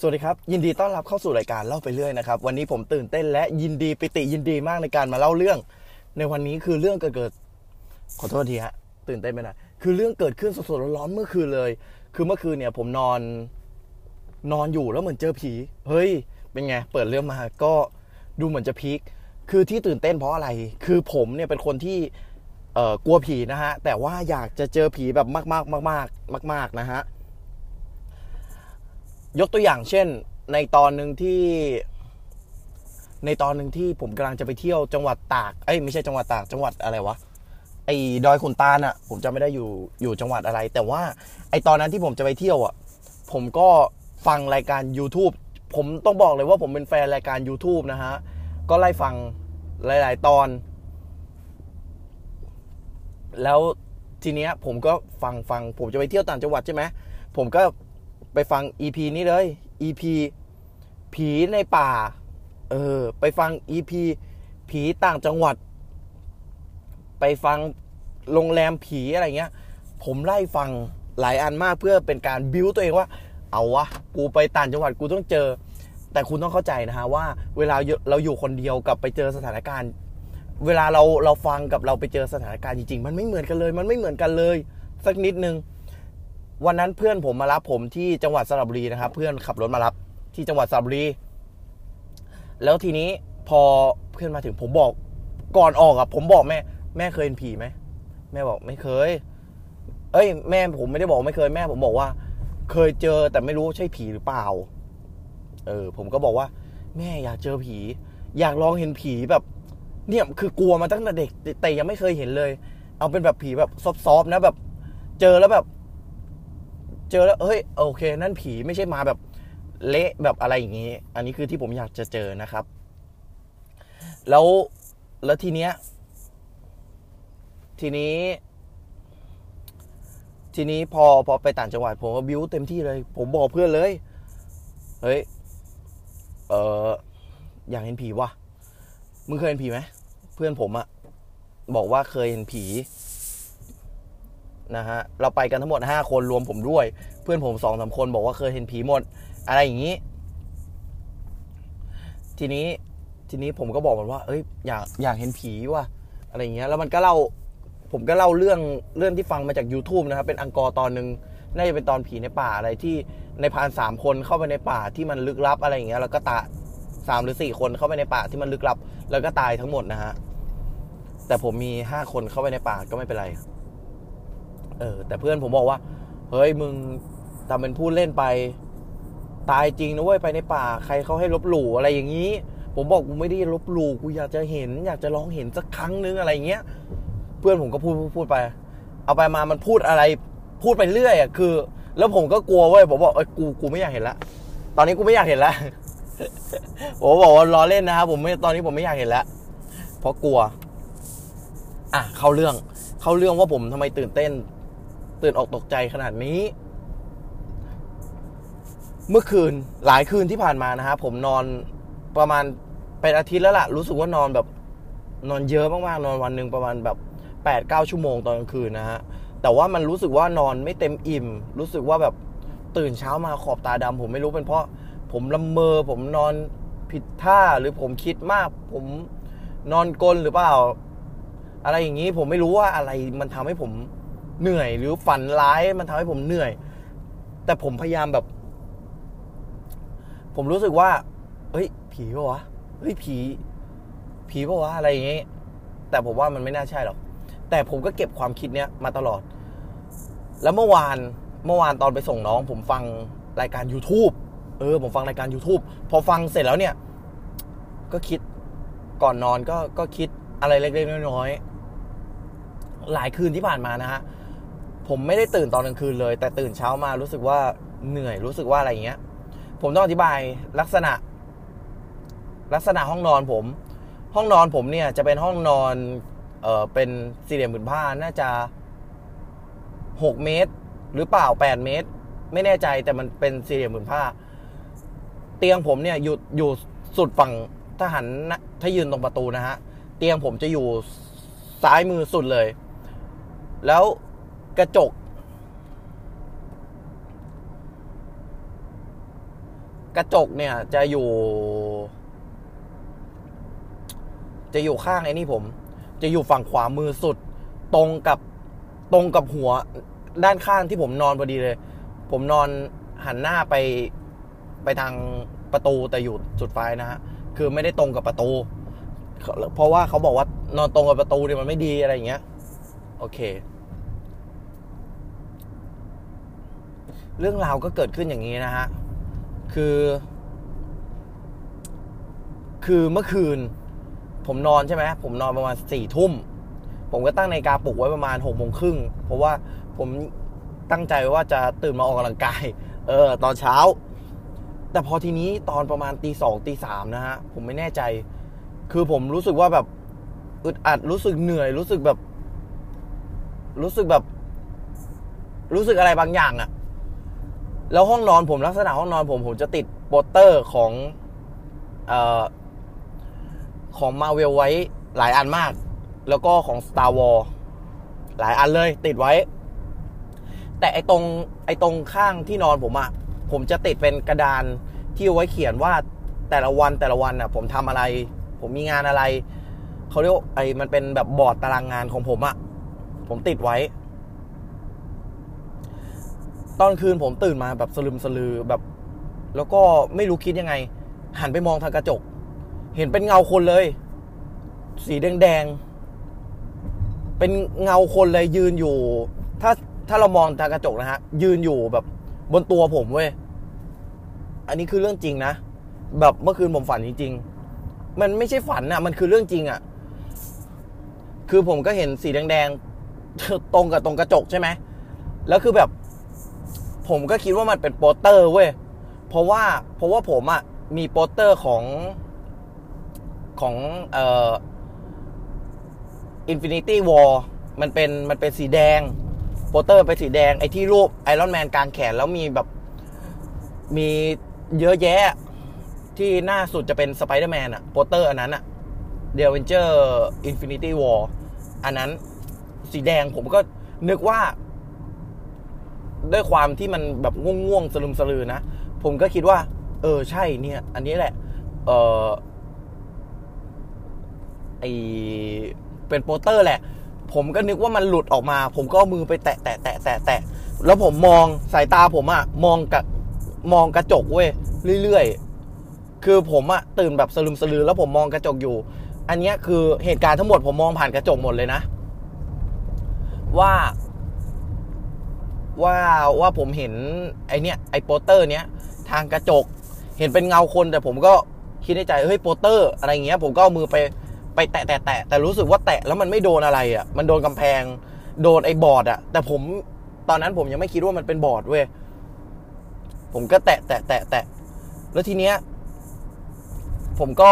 สวัสดีครับ ยินดีต้อนรับเข้าสู่รายการเล่าไปเรื่อยนะครับ วันนี้ผมตื่นเต้นและยินดีปิติยินดีมากในการมาเล่าเรื่อง ในวันนี้คือเรื่องเกิดเกิดขอโทษทีฮะตื่นเต้นไปหน่อยคือเรื่องเกิดขึ้นสดๆร้อนๆเมื่อคืนเลย คือเมื่อคืนเนี่ยผมนอนนอนอยู่แล้วเหมือนเจอผี เฮ้ย เป็นไง เปิดเรื่องมาก็ดูเหมือนจะพีคคือที่ตื่นเต้นเพราะอะไร คือผมเนี่ยเป็นคนที่เอ่อกลัวผีนะฮะแต่ว่าอยากจะเจอผีแบบมากๆมากๆมาก ๆนะฮะ ยกตัวอย่างเช่น ในตอนหนึ่งที่ ในตอนหนึ่งที่ผมกำลังจะไปเที่ยวจังหวัดตากเอ้ยไม่ใช่จังหวัดตากจังหวัดอะไรวะไอ้ดอยขุนตาลอะผมจำไม่ได้อยู่อยู่จังหวัดอะไร แต่ว่าไอ้ตอนนั้นที่ผมจะไปเที่ยวอะผมก็ฟังรายการ YouTube ผมต้องบอกเลยว่าผมเป็นแฟนรายการ YouTube นะฮะ ก็ไล่ฟังหลาย ๆ ตอน แล้วทีเนี้ยผมก็ฟังฟัง ผมจะไปเที่ยวต่างจังหวัดใช่ไหม ผมก็ ไปฟัง EP นี้เลย EP ผีในป่า เออ ไปฟัง EP ผีต่างจังหวัด ไปฟังโรงแรมผีอะไรเงี้ย ผมไล่ฟังหลายอันมากเพื่อเป็นการบิวตัวเองว่า เอาวะ กูไปต่างจังหวัดกูต้องเจอ แต่คุณต้องเข้าใจนะฮะว่า เวลาเราอยู่คนเดียวกับไปเจอสถานการณ์ เวลาเราเราฟังกับเราไปเจอสถานการณ์จริงๆ มันไม่เหมือนกันเลย มันไม่เหมือนกันเลย สักนิดนึง วันนั้นเพื่อนผมมารับผมที่จังหวัดสระบุรีนะครับ เพื่อนขับรถมารับที่จังหวัดสระบุรี แล้วทีนี้พอเพื่อนมาถึงผมบอกก่อนออกอะผมบอกแม่ แม่เคยเห็นผีไหมแม่บอกไม่เคย เอ้ย แม่ผมไม่ได้บอกไม่เคยแม่ ผมบอกว่า เคยเจอแต่ไม่รู้ใช่ผีหรือเปล่า เออ ผมก็บอกว่า แม่อยากเจอผี อยากลองเห็นผีแบบ เนี่ยคือกลัวมาตั้งแต่เด็กแต่ยังไม่เคยเห็นเลย เอาเป็นแบบผีแบบซอฟๆนะแบบ เจอแล้วแบบ เจอแล้วเฮ้ยโอเค นั่นผีไม่ใช่มาแบบเละแบบอะไรอย่างนี้ อันนี้คือที่ผมอยากจะเจอนะครับ แล้วแล้วทีเนี้ยทีนี้ ทีนี้พอพอไปต่างจังหวัดผมก็บิวเต็มที่เลย ผมบอกเพื่อนเลย เฮ้ยเอออยากเห็นผีวะมึงเคยเห็นผีไหมเพื่อนผมอะบอกว่าเคยเห็นผี นะฮะเราไปกันทั้งหมดห้าคนรวมผมด้วย เพื่อนผมสองสาคนบอกว่าเคยเห็นผีหมด อะไรอย่างนี้ ทีนี้ทีนี้ผมก็บอกมันว่า เอ้ยอยากอยากเห็นผีว่ะอะไรอย่างเงี้ย แล้วมันก็เล่าผมก็เล่าเรื่องเรื่องที่ฟังมาจาก YouTube นะครับ เป็นอังกอร์ตอนหนึ่งน่าจะเป็นตอนผีในป่าอะไรที่ในพานสามคนเข้าไปในป่าที่มันลึกลับอะไรอย่างเงี้ยแล้วก็ตาสามหรือสี่คนเข้าไปในป่าที่มันลึกลับ แล้วก็ตายทั้งหมดนะฮะแต่ผมมีห้าคนเข้าไปในป่าก็ไม่เป็นไร เออ แต่เพื่อนผมบอกว่า เฮ้ยมึงทำเป็นพูดเล่นไป ตายจริงนะเว้ยไปในป่า ใครเขาให้ลบหลู่อะไรอย่างนี้ ผมบอกกูไม่ได้ลบหลู่กูอยากจะเห็น อยากจะลองเห็นสักครั้งนึงอะไรเงี้ย เพื่อนผมก็พูดพูดไป เอาไปมามันพูดอะไร พูดไปเรื่อยอะคือ แล้วผมก็กลัวเว้ยผมบอกเอ้ยกูกูไม่อยากเห็นละ ตอนนี้กูไม่อยากเห็นละผมบอกว่าล้อเล่นนะครับผมไม่ตอนนี้ผมไม่อยากเห็นแล้วเพราะกลัว อะเข้าเรื่อง เข้าเรื่องว่าผมทำไมตื่นเต้น ตื่นออกตกใจขนาดนี้ เมื่อคืนหลายคืนที่ผ่านมานะฮะผมนอนประมาณเป็นอาทิตย์แล้วล่ะ รู้สึกว่านอนแบบนอนเยอะมากๆ นอนวันหนึ่งประมาณแบบแปดเก้าชั่วโมงตอนกลางคืนนะฮะ แต่ว่ามันรู้สึกว่านอนไม่เต็มอิ่ม รู้สึกว่าแบบตื่นเช้ามาขอบตาดำผมไม่รู้เป็นเพราะ ผมละเมอ ผมนอนผิดท่าหรือผมคิดมาก ผมนอนกลนหรือเปล่า อะไรอย่างนี้ผมไม่รู้ว่าอะไรมันทำให้ผม เหนื่อยหรือฝันร้ายมันทำให้ผมเหนื่อย แต่ผมพยายามแบบ ผมรู้สึกว่า เฮ้ย ผีปะวะเฮ้ยผี ผีปะวะอะไรอย่างงี้แต่ผมว่ามันไม่น่าใช่หรอกแต่ผมก็เก็บความคิดเนี้ยมาตลอด แล้วเมื่อวานเมื่อวานตอนไปส่งน้อง ผมฟังรายการ YouTube เออ ผมฟังรายการ YouTube พอฟังเสร็จแล้วเนี่ย ก็คิดก่อนนอนก็ก็คิดอะไรเล็กๆน้อยๆหลายคืนที่ผ่านมานะฮะ ผมไม่ได้ตื่นตอนกลางคืนเลย แต่ตื่นเช้ามารู้สึกว่าเหนื่อยรู้สึกว่าอะไรอย่างเงี้ย ผมต้องอธิบายลักษณะ ลักษณะห้องนอนผม ห้องนอนผมเนี่ยจะเป็นห้องนอนเออเป็นสี่เหลี่ยมผืนผ้าน่าจะหกเมตร หรือเปล่าแปดเมตร ไม่แน่ใจแต่มันเป็นสี่เหลี่ยมผืนผ้า เตียงผมเนี่ยอยู่อยู่สุดฝั่งถ้าหันถ้ายืนตรงประตูนะฮะ เตียงผมจะอยู่ซ้ายมือสุดเลย แล้ว กระจก กระจกเนี่ยจะอยู่ จะอยู่ข้างไอ้นี่ผม จะอยู่ฝั่งขวามือสุด ตรงกับตรงกับหัวด้านข้างที่ผมนอนพอดีเลย ผมนอนหันหน้าไปไปทางประตูแต่อยู่จุดไฟนะฮะ คือไม่ได้ตรงกับประตู เพราะว่าเขาบอกว่านอนตรงกับประตูเนี่ยมันไม่ดีอะไรอย่างเงี้ย โอเค เรื่องราวก็เกิดขึ้นอย่างนี้นะฮะ คือ คือเมื่อคืน ผมนอนใช่ไหมผมนอนประมาณสี่ทุ่ม ผมก็ตั้งนาฬิกาปลุกไว้ประมาณหกโมงครึ่งเพราะว่าผมตั้งใจว่าจะตื่นมาออกกำลังกาย เออ ตอนเช้า แต่พอทีนี้ตอนประมาณตีสองตีสามนะฮะ ผมไม่แน่ใจ คือผมรู้สึกว่าแบบอึดอัดรู้สึกเหนื่อยรู้สึกแบบ รู้สึกแบบ รู้สึกอะไรบางอย่างอะ แล้วห้องนอนผมลักษณะห้องนอนผมผมจะติดโปสเตอร์ของเอ่อของมาเวลไว้หลายอันมาก แล้วก็ของ Star War หลายอันเลยติดไว้ แต่ไอตรงไอตรงข้างที่นอนผมอะผมจะติดเป็นกระดานที่เอาไว้เขียนว่าแต่ละวันแต่ละวันอะผมทำอะไร ผมมีงานอะไร เขาเรียกไอมันเป็นแบบบอร์ดตารางงานของผมอะผมติดไว้ ตอนคืนผมตื่นมาแบบสลึมสลือแบบ แล้วก็ไม่รู้คิดยังไง หันไปมองทางกระจก เห็นเป็นเงาคนเลย สีแดงๆเป็นเงาคนเลยยืนอยู่ ถ้าถ้าเรามองทางกระจกนะฮะ ยืนอยู่แบบบนตัวผมเว้ยอันนี้คือเรื่องจริงนะแบบเมื่อคืนผมฝันจริงๆ มันไม่ใช่ฝันอะมันคือเรื่องจริงอะคือผมก็เห็นสีแดงๆตรงกับตรงกระจกใช่ไหมแล้วคือแบบ ผมก็คิดว่ามันเป็นโปสเตอร์เว้ย เพราะว่าเพราะว่าผมอะมีโปสเตอร์ของของเอ่อ Infinity War มันเป็นมันเป็นสีแดง โปสเตอร์เป็นสีแดงไอ้ที่รูป Iron Man กางแขนแล้วมีแบบ มีเยอะแยะที่หน้าสุดจะเป็นสไปเดอร์แมนอะโปสเตอร์อันนั้นอะ The Avengers Infinity War อันนั้นสีแดงผมก็นึกว่า ด้วยความที่มันแบบง่วงๆสะลึมสะลือนะ ผมก็คิดว่า เออใช่เนี่ย อันนี้แหละ เออไอเป็นโปสเตอร์แหละ ผมก็นึกว่ามันหลุดออกมา ผมก็มือไปแตะแตะแตะแตะแตะแล้วผมมองสายตาผมอะมองกับมองกระจกเว้ยเรื่อยๆ คือผมอะตื่นแบบสลึมสลือ แล้วผมมองกระจกอยู่ อันนี้คือเหตุการณ์ทั้งหมดผมมองผ่านกระจกหมดเลยนะ ว่า ว่าว่าผมเห็นไอเนี้ยไอโปสเตอร์เนี้ยทางกระจกเห็นเป็นเงาคนแต่ผมก็คิดในใจเฮ้ยโปสเตอร์อะไรเงี้ยผมก็เอามือไปไปแตะแตะแตะแต่รู้สึกว่าแตะแล้วมันไม่โดนอะไรอะ่ะมันโดนกำแพง โดนไอ้บอร์ดอะ่ะ แต่ผมตอนนั้นผมยังไม่คิดว่ามันเป็นบอร์ดเว้ยผมก็แตะแตะแตะแตะแล้วทีเนี้ย ผมก็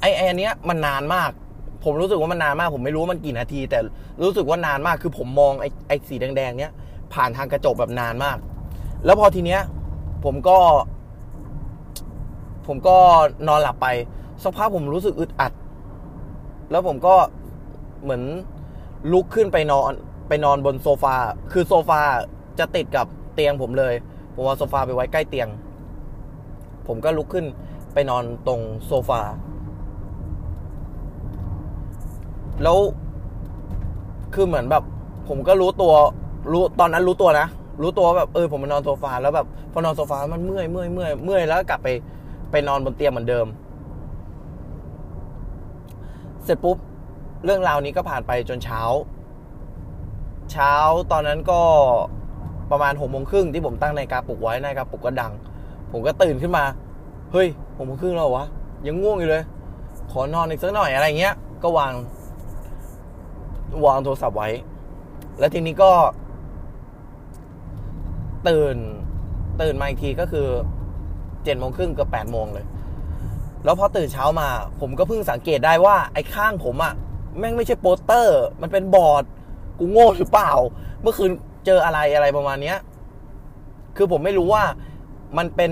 ไอ้ไอ้อันเนี้ยมันนานมาก ผมรู้สึกว่ามันนานมาก ผมไม่รู้ว่ามันกี่นาที แต่รู้สึกว่านานมากคือผมมองไอ้ไอ้สีแดงๆเนี้ย ผ่านทางกระจกแบบนานมาก แล้วพอทีเนี้ย ผมก็ ผมก็นอนหลับไปสักพักผมรู้สึกอึดอัด แล้วผมก็เหมือนลุกขึ้นไปนอนไปนอนบนโซฟา คือโซฟาจะติดกับเตียงผมเลย ผมเอาโซฟาไปไว้ใกล้เตียง ผมก็ลุกขึ้นไปนอนตรงโซฟา แล้ว คือเหมือนแบบ ผมก็รู้ตัว รู้ตอนนั้นรู้ตัวนะ รู้ตัวแบบเออผมมานอนโซฟาแล้วแบบพอนอนโซฟามันเมื่อยเมื่อยเมื่อยเมื่อยแล้วกลับไปไปนอนบนเตียงเหมือนเดิม เสร็จปุ๊บเรื่องราวนี้ก็ผ่านไปจนเช้า เช้าตอนนั้นก็ประมาณหกโมงครึ่งที่ผมตั้งนาฬิกาปลุกไว้นาฬิกาปลุกก็ดัง ผมก็ตื่นขึ้นมา เฮ้ยหกโมงครึ่งแล้ววะยังง่วงอยู่เลย ขอนอนอีกสักหน่อยอะไรเงี้ย ก็วาง วางโทรศัพท์ไว้ แล้วทีนี้ก็ ตื่นตื่นมาอีกทีก็คือเจ็ดโมงครึ่งกับแปดโมงเลย แล้วพอตื่นเช้ามา ผมก็เพิ่งสังเกตได้ว่าไอ้ข้างผมอะแม่งไม่ใช่โปสเตอร์ มันเป็นบอร์ด กูโง่หรือเปล่า เมื่อคืนเจออะไรอะไรประมาณเนี้ย คือผมไม่รู้ว่ามันเป็น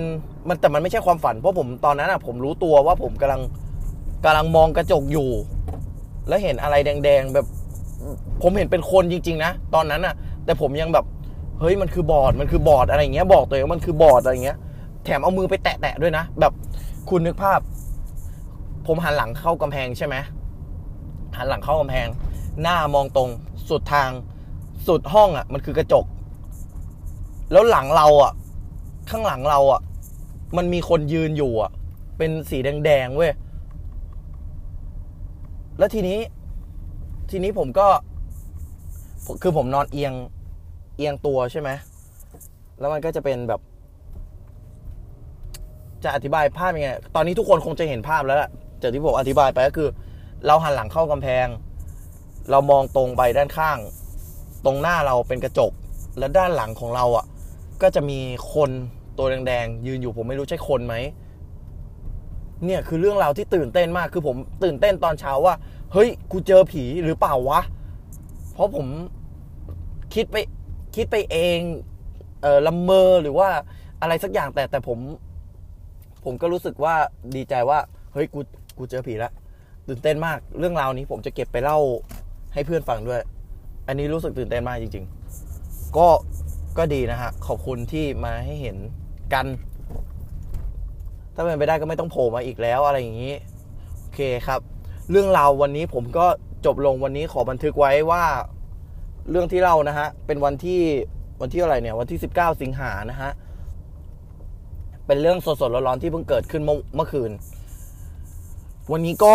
มันแต่มันไม่ใช่ความฝัน เพราะผมตอนนั้นอะผมรู้ตัวว่าผมกำลังกำลังมองกระจกอยู่ แล้วเห็นอะไรแดง ๆ แบบ ผมเห็นเป็นคนจริง ๆ นะ ตอนนั้นอะแต่ผมยังแบบ เฮ้ยมันคือบอร์ดมันคือบอร์ดอะไรเงี้ยบอกตัวเองว่ามันคือบอร์ดอะไรเงี้ย แถมเอามือไปแตะๆด้วยนะ แบบคุณนึกภาพ ผมหันหลังเข้ากำแพงใช่ไหมหันหลังเข้ากำแพง หน้ามองตรงสุดทางสุดห้องอะ่ะ มันคือกระจก แล้วหลังเราอะ่ะ ข้างหลังเราอะ่ะ มันมีคนยืนอยู่อะ่ะ เป็นสีแดงๆเว้ยแล้วทีนี้ ทีนี้ผมก็ คือผมนอนเอียง เอียงตัวใช่ไหม แล้วมันก็จะเป็นแบบ จะอธิบายภาพยังไง ตอนนี้ทุกคนคงจะเห็นภาพแล้วแหละจากที่ผมอธิบายไปก็คือ เราหันหลังเข้ากำแพง เรามองตรงไปด้านข้าง ตรงหน้าเราเป็นกระจก และด้านหลังของเราอะ ก็จะมีคนตัวแดงๆยืนอยู่ผมไม่รู้ใช่คนไหมเนี่ยคือเรื่องราวที่ตื่นเต้นมากคือผมตื่นเต้นตอนเช้าว่า เฮ้ย กูเจอผีหรือเปล่าวะ เพราะผมคิดไป คิดไปเองเออละเมอหรือว่าอะไรสักอย่างแต่แต่ผม ผมก็รู้สึกว่าดีใจว่า เฮ้ยกูกูเจอผีแล้วตื่นเต้นมากเรื่องราวนี้ผมจะเก็บไปเล่าให้เพื่อนฟังด้วย อันนี้รู้สึกตื่นเต้นมากจริง ๆ ก็ก็ดีนะฮะ ขอบคุณที่มาให้เห็นกัน ถ้าเป็นไปได้ก็ไม่ต้องโผล่มาอีกแล้วอะไรอย่างนี้ โอเคครับ เรื่องราววันนี้ผมก็จบลงวันนี้ขอบันทึกไว้ว่า เรื่องที่เล่านะฮะ เป็นวันที่วันที่อะไรเนี่ย วันที่ 19 สิงหานะฮะ เป็นเรื่องสดๆร้อนๆที่เพิ่งเกิดขึ้นเมื่อเมื่อคืน วันนี้ก็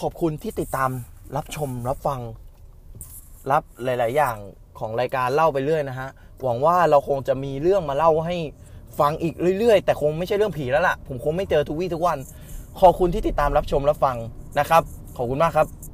ขอบคุณที่ติดตามรับชมรับฟัง รับหลาย ๆ อย่างของรายการเล่าไปเรื่อยนะฮะ หวังว่าเราคงจะมีเรื่องมาเล่าให้ฟังอีกเรื่อย ๆ แต่คงไม่ใช่เรื่องผีแล้วล่ะ ผมคงไม่เจอทุกวี่ทุกวัน ขอบคุณที่ติดตามรับชมรับฟังนะครับ ขอบคุณมากครับ